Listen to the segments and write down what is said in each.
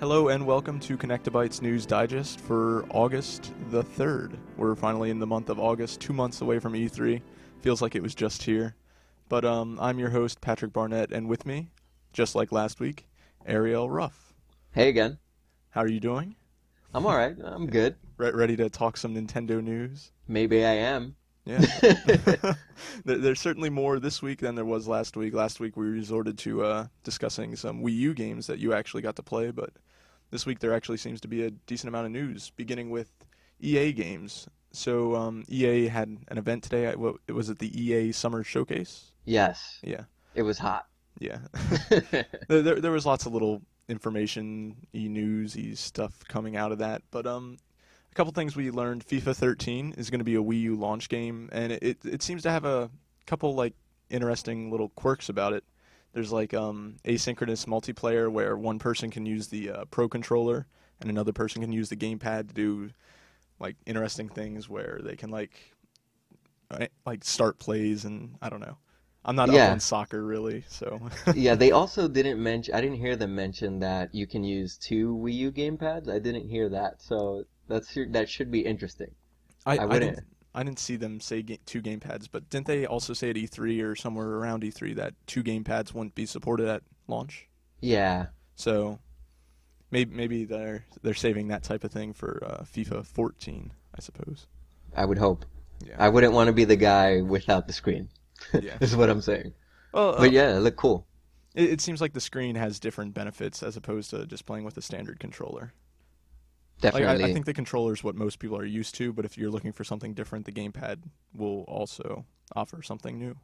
Hello and welcome to Connectibites News Digest for August the 3rd. We're finally in the month of August, two months away from E3. Feels like it was just here. But um, I'm your host, Patrick Barnett, and with me, just like last week, Ariel Ruff. Hey again. How are you doing? I'm all right. I'm good. Re- ready to talk some Nintendo news? Maybe I am. Yeah. There's certainly more this week than there was last week. Last week we resorted to uh, discussing some Wii U games that you actually got to play, but this week there actually seems to be a decent amount of news, beginning with EA games. So um, EA had an event today. What was it? The EA Summer Showcase? Yes, Yeah, it was hot. yeah. there, there, there was lots of little information, e news, e stuff coming out of that. But um, a couple things we learned: FIFA 13 is going to be a Wii U launch game, and it, it seems to have a couple like interesting little quirks about it. There's like um asynchronous multiplayer where one person can use the uh, Pro controller and another person can use the gamepad to do like interesting things where they can like uh, like start plays and I don't know. I'm not Yeah. up on soccer really, so yeah, they also didn't mention. I didn't hear them mention that you can use two Wii U gamepads. I didn't hear that, so that's that should be interesting. I, I I wouldn't- didn't I didn't see them say ga- two gamepads, but didn't they also say at E3 or somewhere around E3 that two gamepads wouldn't be supported at launch? Yeah, So maybe maybe they're they're saving that type of thing for uh, FIFA 14, I suppose. I would hope. Yeah. I wouldn't want to be the guy without the screen. Yeah. is what I'm saying. Well, uh, But yeah, it looked cool. it, it seems like the screen has different benefits as opposed to just playing with a standard controller. Like, Definitely. I, I think the controller is what most people are used to, but if you're looking for something different, the gamepad will also offer something new.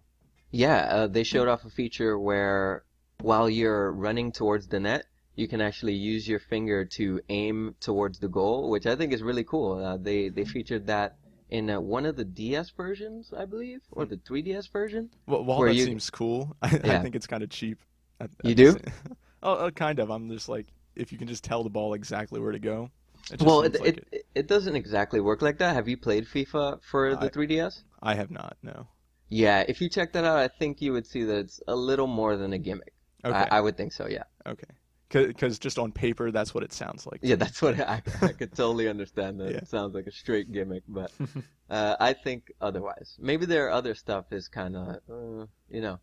Yeah, uh, they showed off a feature where while you're running towards the net, you can actually use your finger to aim towards the goal, which I think is really cool. Uh, they they featured that in uh, one of the DS versions, I believe, or the 3DS version. Well, while that you- seems cool, I, I think it's kind of cheap. At, You at the do? oh, uh, kind of. I'm just like, if you can just tell the ball exactly where to go. It Well, it, like it, it it doesn't exactly work like that. Have you played FIFA for the I- 3DS? I have not. No. Yeah, if you check that out, I think you would see that it's a little more than a gimmick. Okay. I, I would think so. Yeah. Okay. Because just on paper, that's what it sounds like. Yeah, that's what I, I could totally understand that. Yeah. It sounds like a straight gimmick, but uh, I think otherwise. Maybe their other stuff is kind of, uh, you know.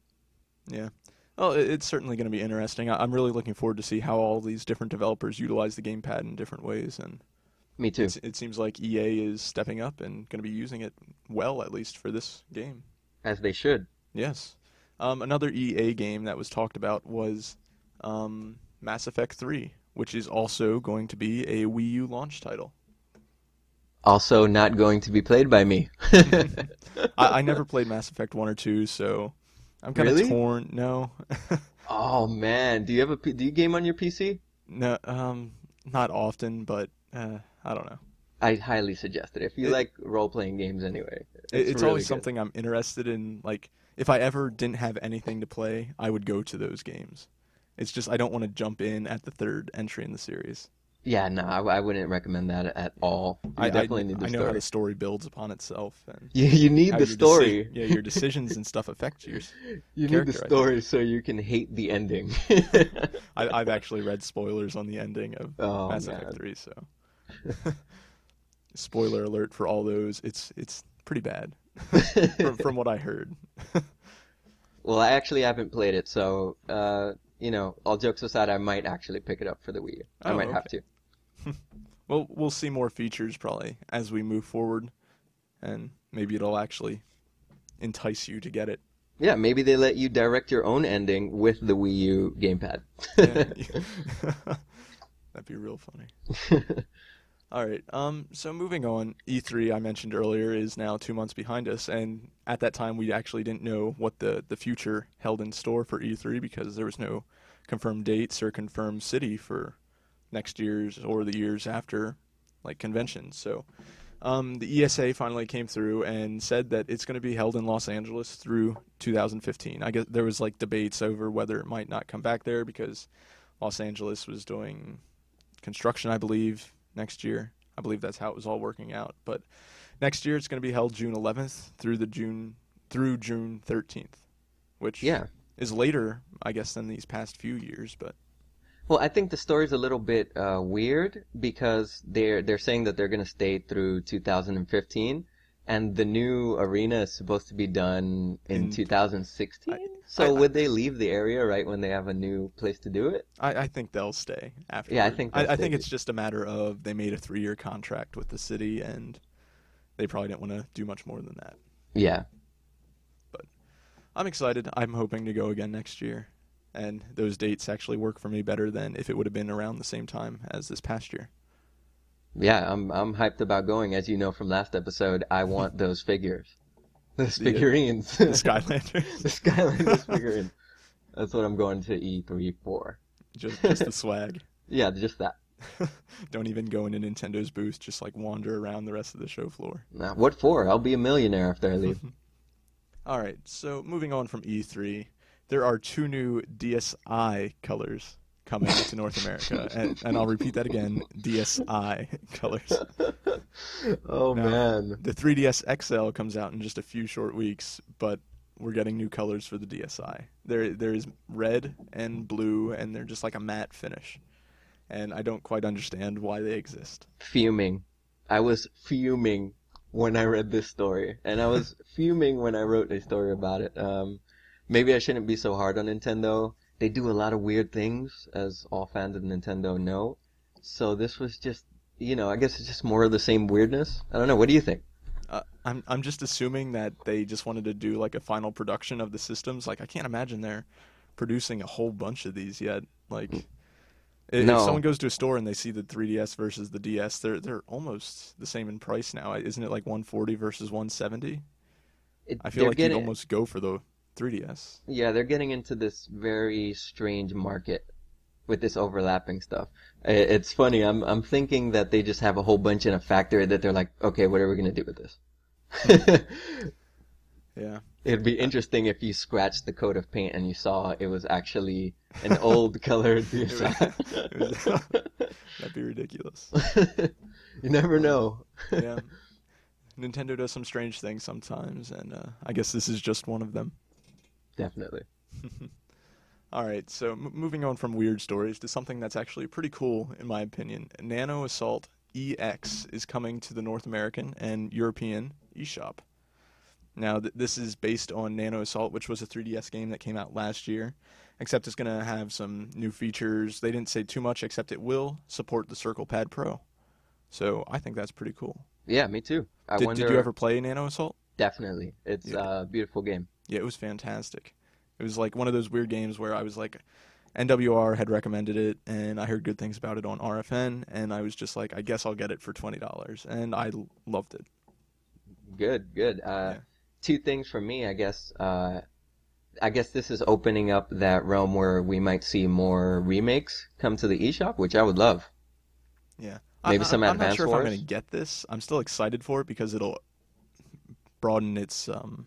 Yeah. Well, it's certainly going to be interesting. I'm really looking forward to see how all these different developers utilize the gamepad in different ways, and Me too. it's, it seems like EA is stepping up and going to be using it well, at least for this game. As they should. Yes. Um, another EA game that was talked about was um, Mass Effect 3, which is also going to be a Wii U launch title. Also, not going to be played by me. I, I never played Mass Effect 1 or 2, so I'm kind of Really? torn. No. oh man, do you have a do you game on your PC? no, um, not often, but uh, I don't know. I highly suggest it if you It- like role playing games anyway. It- It's, really always good. something I'm interested in. Like, if I ever didn't have anything to play, I would go to those games. It's just I don't want to jump in at the third entry in the series. Yeah, no, I, I wouldn't recommend that at all. You I, definitely I, need the I know story. how the story builds upon itself, and You, you need the your deci- story. yeah, your decisions and stuff affect yours. You need the character, I think. story so you can hate the ending. I, I've actually read spoilers on the ending of Oh, Mass man. Effect 3, so spoiler alert for all those. It's it's pretty bad from, from what I heard. well, I actually haven't played it, so uh, you know, all jokes aside, I might actually pick it up for the Wii U. I Oh, might have to. Well, we'll see more features probably as we move forward, and maybe it'll actually entice you to get it. Yeah, maybe they let you direct your own ending with the Wii U gamepad. Yeah. That'd be real funny. All right. Um. So moving on, E3 I mentioned earlier is now two months behind us, and at that time we actually didn't know what the the future held in store for E3 because there was no confirmed dates or confirmed city for next year's or the years after, like conventions. So. Um, the ESA finally came through and said that it's going to be held in Los Angeles through 2015. I guess there was like debates over whether it might not come back there because Los Angeles was doing construction, I believe, next year. I believe that's how it was all working out. But next year it's going to be held June 11th through the June through June 13th, which yeah. Is later, I guess, than these past few years. But Well, I think the story's a little bit uh, weird because they're they're saying that they're going to stay through 2015, and the new arena is supposed to be done in In- 2016. I- so I- would they leave the area right when they have a new place to do it? I, I think they'll stay after. Yeah, I think I, I think it's just a matter of they made a three-year contract with the city, and they probably didn't want to do much more than that. Yeah, I'm excited. I'm hoping to go again next year, and those dates actually work for me better than if it would have been around the same time as this past year. yeah. I'm I'm hyped about going. As you know from last episode, I want those figures, those The- figurines, The Skylanders, the Skylanders figurine. That's what I'm going to E3 for. just just the swag. Yeah, just that. Don't even go into Nintendo's booth. Just like wander around the rest of the show floor. Now, what for? I'll be a millionaire after I leave. All right. So moving on from E3, there are two new DSi colors coming to North America, and, and I'll repeat that again: DSi colors. oh No. man. The 3DS XL comes out in just a few short weeks, but we're getting new colors for the DSi. There, there is red and blue, and they're just like a matte finish. And I don't quite understand why they exist. Fuming. I was fuming when I read this story, and I was fuming when I wrote a story about it. Um, maybe I shouldn't be so hard on Nintendo. They do a lot of weird things, as all fans of Nintendo know. So this was just, you know, I guess it's just more of the same weirdness. I don't know. What do you think? Uh, I'm, I'm just assuming that they just wanted to do like a final production of the systems. Like I can't imagine they're producing a whole bunch of these yet. Like, i- if No. someone goes to a store and they see the 3DS versus the DS, they're they're almost the same in price now. Isn't it like 140 versus 170? It, I feel like getting, you'd almost go for the 3DS. Yeah, they're getting into this very strange market with this overlapping stuff. It's funny. I'm I'm thinking that they just have a whole bunch in a factory that they're like, okay, what are we gonna do with this? Hmm. Yeah. It'd be interesting if you scratched the coat of paint and you saw it was actually an old colored was- That'd be ridiculous. you never know. Yeah. Nintendo does some strange things sometimes, and uh, I guess this is just one of them. Definitely. All right, so m- moving on from weird stories to something that's actually pretty cool, in my opinion. Nano Assault EX is coming to the North American and European eShop. Now, th- this is based on Nano Assault, which was a 3DS game that came out last year, except it's going to have some new features. They didn't say too much, except it will support the Circle Pad Pro. So I think that's pretty cool. Yeah, me too. I Did, wonder. did you ever play Nano Assault? Definitely, it's Yeah. a beautiful game. Yeah, it was fantastic. It was like one of those weird games where I was like, NWR had recommended it, and I heard good things about it on RFN, and I was just like, I guess I'll get it for twenty dollars, and I l- loved it. Good, good. Uh, Yeah. Two things for me, I guess. Uh, I guess this is opening up that realm where we might see more remakes come to the eShop, which I would love. Yeah, Maybe I, some I, I'm not sure if I'm going to get this. I'm still excited for it because it'll broaden its um,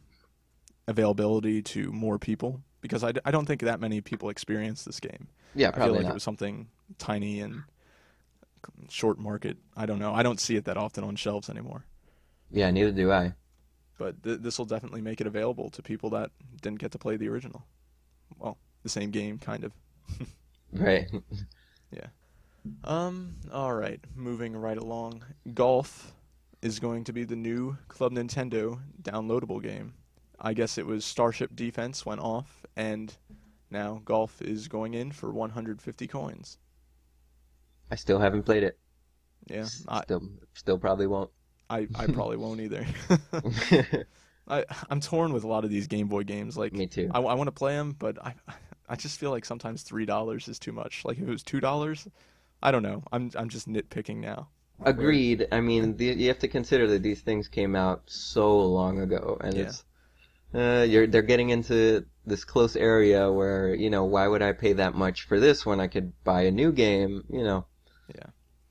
availability to more people. Because I, I don't think that many people experience this game. Yeah, probably I feel like not. it was something tiny and short market. I don't know. I don't see it that often on shelves anymore. Yeah, neither do I. but th- this will definitely make it available to people that didn't get to play the original. Well, the same game, kind of. Right. Yeah. Um. All right. Moving right along. Golf is going to be the new Club Nintendo downloadable game. I guess it was Starship Defense went off, and now Golf is going in for 150 coins. I still haven't played it. Yeah. I Still, still probably won't. I, I probably won't either. I I'm torn with a lot of these Game Boy games. Like Me too. I, I want to play them, but I I just feel like sometimes three dollars is too much. Like if it was two dollars, I don't know. I'm I'm just nitpicking now. Agreed. I mean, the, you have to consider that these things came out so long ago, and Yeah. it's uh, you're they're getting into this close area where you know why would I pay that much for this when I could buy a new game? You know. Yeah.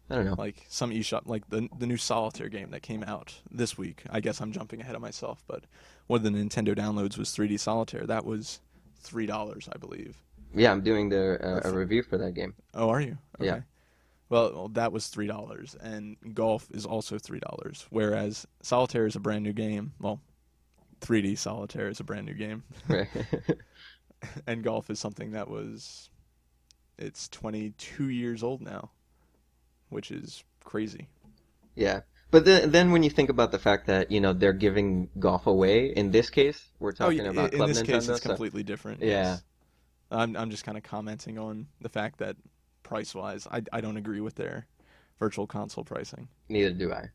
I don't know. Like some eShop, like the the new Solitaire game that came out this week. I guess I'm jumping ahead of myself, but one of the Nintendo downloads was 3D Solitaire. That was three dollars, I believe. Yeah, I'm doing the uh, a review for that game. Oh, are you? Okay. Yeah. Well, well, that was three dollars, and golf is also three dollars. Whereas Solitaire is a brand new game. Well, 3D Solitaire is a brand new game, Right. and golf is something that was it's 22 years old now, which is crazy. Yeah. But then, then when you think about the fact that you know they're giving golf away, in this case, we're oh, talking oh, about in Club this Nintendo. case, it's so- completely different. Yeah. yes. I'm I'm just kind of commenting on the fact that price wise, I I don't agree with their virtual console pricing. neither do I.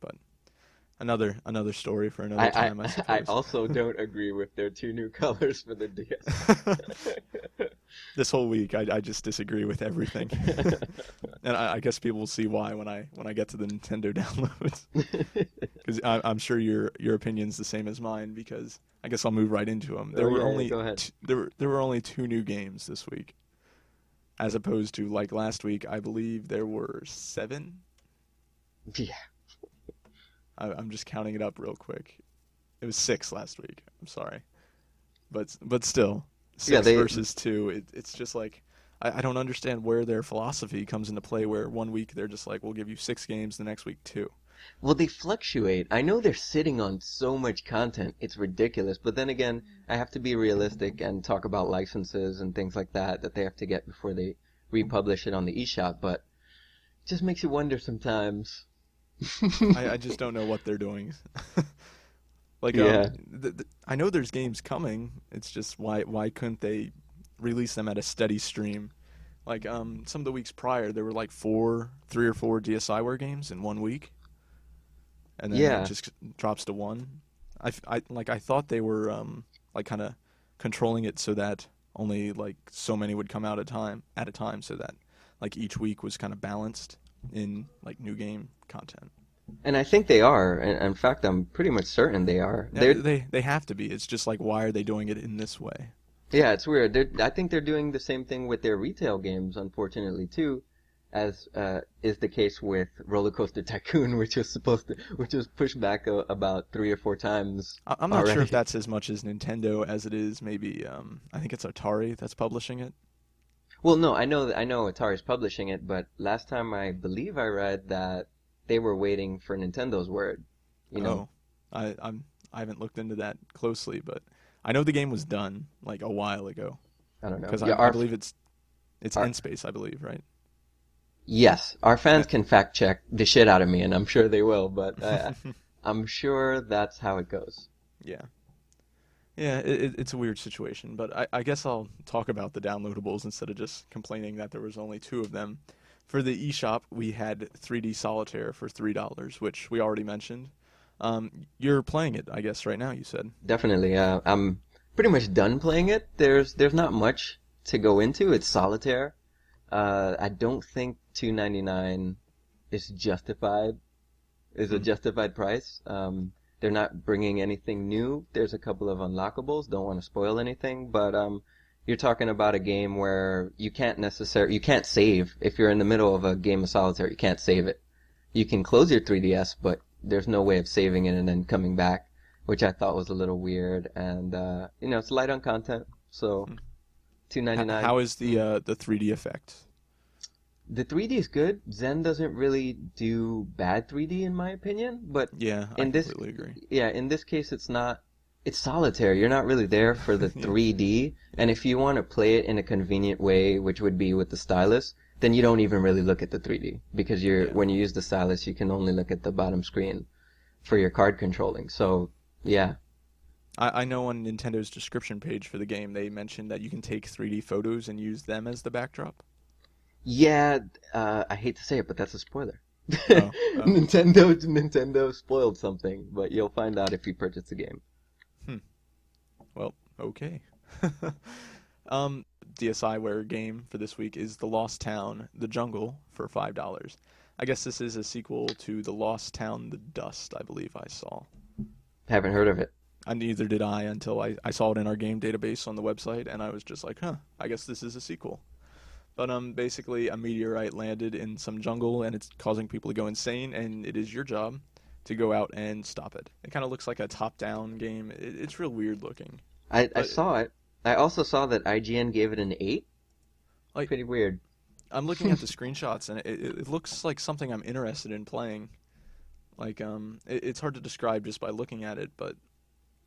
But another another story for another I, time, I, I. I also don't agree with their two new colors for the DS. this whole week, I I just disagree with everything, and I, I guess people will see why when I when I get to the Nintendo downloads. Because I'm sure your your opinion's the same as mine. Because I guess I'll move right into them. There Oh, were yeah, only t- there were there were only two new games this week, as opposed to like last week. I believe there were seven. yeah. I, I'm just counting it up real quick. It was six last week. I'm sorry, but but still, six Yeah, they- versus two. It, it's just like I, I don't understand where their philosophy comes into play. Where one week they're just like, we'll give you six games, the next week two. Well, they fluctuate. I know they're sitting on so much content. It's ridiculous. But then again, I have to be realistic and talk about licenses and things like that that they have to get before they republish it on the eShop. But it just makes you wonder sometimes. I, I just don't know what they're doing. like, Yeah. um, th- th- I know there's games coming. It's just why why couldn't they release them at a steady stream? Like, um, some of the weeks prior, there were like four, three or four DSiWare games in one week, and then Yeah. it just drops to one. I, I- like I thought they were um like kind of controlling it so that only like so many would come out at a time at a time, so that like each week was kind of balanced in like new game content. And I think they are. In, fact, I'm pretty much certain they are. Yeah, they they have to be. It's just like why are they doing it in this way? Yeah, it's weird. They're, I think they're doing the same thing with their retail games, unfortunately, too, as uh, is the case with Roller Coaster Tycoon, which was supposed to, which was pushed back a, about three or four times. I'm not sure if that's as much as Nintendo as it is maybe. Um, I think it's Atari that's publishing it. Well, no, I know, I know Atari's publishing it, but last time I believe I read that they were waiting for Nintendo's word. You know, Oh, I I'm I haven't looked into that closely, but I know the game was done like a while ago I don't know. because Yeah, I, I believe it's it's our- in space. I believe right. yes, our fans can fact check the shit out of me, and I'm sure they will. But uh, I'm sure that's how it goes. Yeah. Yeah, it, it's a weird situation, but I, I guess I'll talk about the downloadables instead of just complaining that there was only two of them. For the eShop, we had 3D Solitaire for $3, which we already mentioned. Um, you're playing it, I guess, right now, you said. Definitely. Uh, I'm pretty much done playing it. There's there's not much to go into. It's solitaire. Uh, I don't think 2.99 is justified. Is a Mhm. justified price. Um, they're not bringing anything new. There's a couple of unlockables. Don't want to spoil anything, but um, you're talking about a game where you can't necessarily you can't save if you're in the middle of a game of solitaire. You can't save it. You can close your 3ds, but there's no way of saving it and then coming back which I thought was a little weird. And uh, you know, it's light on content, so Hmm. two ninety nine. how is the uh, the 3D effect? The 3D is good. Zen doesn't really do bad 3D in my opinion, but Yeah, I this- completely agree. yeah, in this case, it's not. It's solitaire. You're not really there for the 3D, and if you want to play it in a convenient way, which would be with the stylus, then you don't even really look at the 3D because you're Yeah. when you use the stylus, you can only look at the bottom screen for your card controlling. So yeah, I, I know on Nintendo's description page for the game, they mentioned that you can take 3D photos and use them as the backdrop. Yeah, uh, I hate to say it, but that's a spoiler. Oh, oh. Nintendo Nintendo spoiled something, but you'll find out if you purchase the game. Well, okay. um, DSiWare game for this week is The Lost Town: The Jungle for five dollars. I guess this is a sequel to The Lost Town: The Dust. I believe I saw. Haven't heard of it. And neither did I until I, I saw it in our game database on the website, and I was just like, huh, I guess this is a sequel. But um, basically, a meteorite landed in some jungle, and it's causing people to go insane, and it is your job to go out and stop it. It kind of looks like a top-down game. It, it's real weird looking. I, I saw it. I also saw that IGN gave it an eight. Like- Pretty weird. I'm looking at the screenshots, and it, it, it looks like something I'm interested in playing. Like, um, it, it's hard to describe just by looking at it, but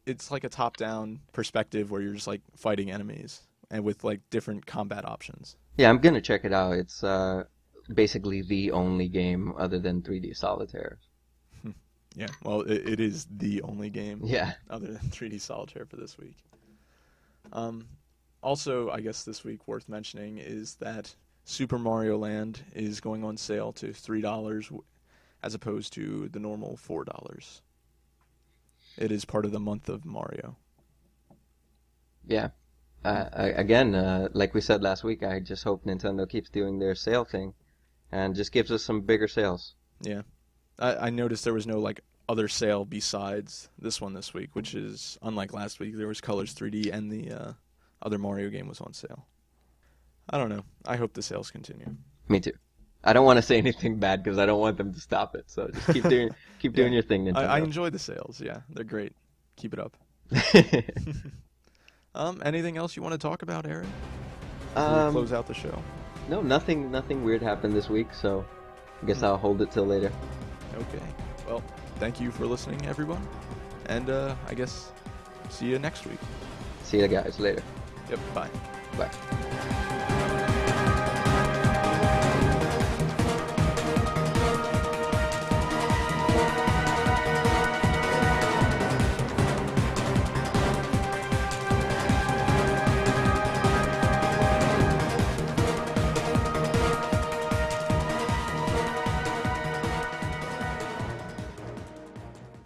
it's like a top-down perspective where you're just like fighting enemies and with like different combat options. Yeah, I'm gonna check it out. It's uh, basically the only game other than 3D Solitaire. Yeah, well, it, it is the only game Yeah. other than 3D Solitaire for this week. Um, also, I guess this week worth mentioning is that Super Mario Land is going on sale to three dollars, as opposed to the normal four dollars. It is part of the month of Mario. Yeah. Uh, I, again, uh, like we said last week, I just hope Nintendo keeps doing their sale thing, and just gives us some bigger sales. Yeah, I, I noticed there was no like other sale besides this one this week, which is unlike last week. There was Colors 3D and the uh, other Mario game was on sale. I don't know. I hope the sales continue. Me too. I don't want to say anything bad because I don't want them to stop it. So just keep doing keep doing your thing, I, I enjoy the sales. Yeah, they're great. Keep it up. Um, anything else you want to talk about, Aaron? Um, close out the show. no, nothing nothing weird happened this week, so I guess I'll hold it till later. Okay. Well, thank you for listening, everyone, and uh, I guess see you next week. See you guys later. Yep. Bye. Bye.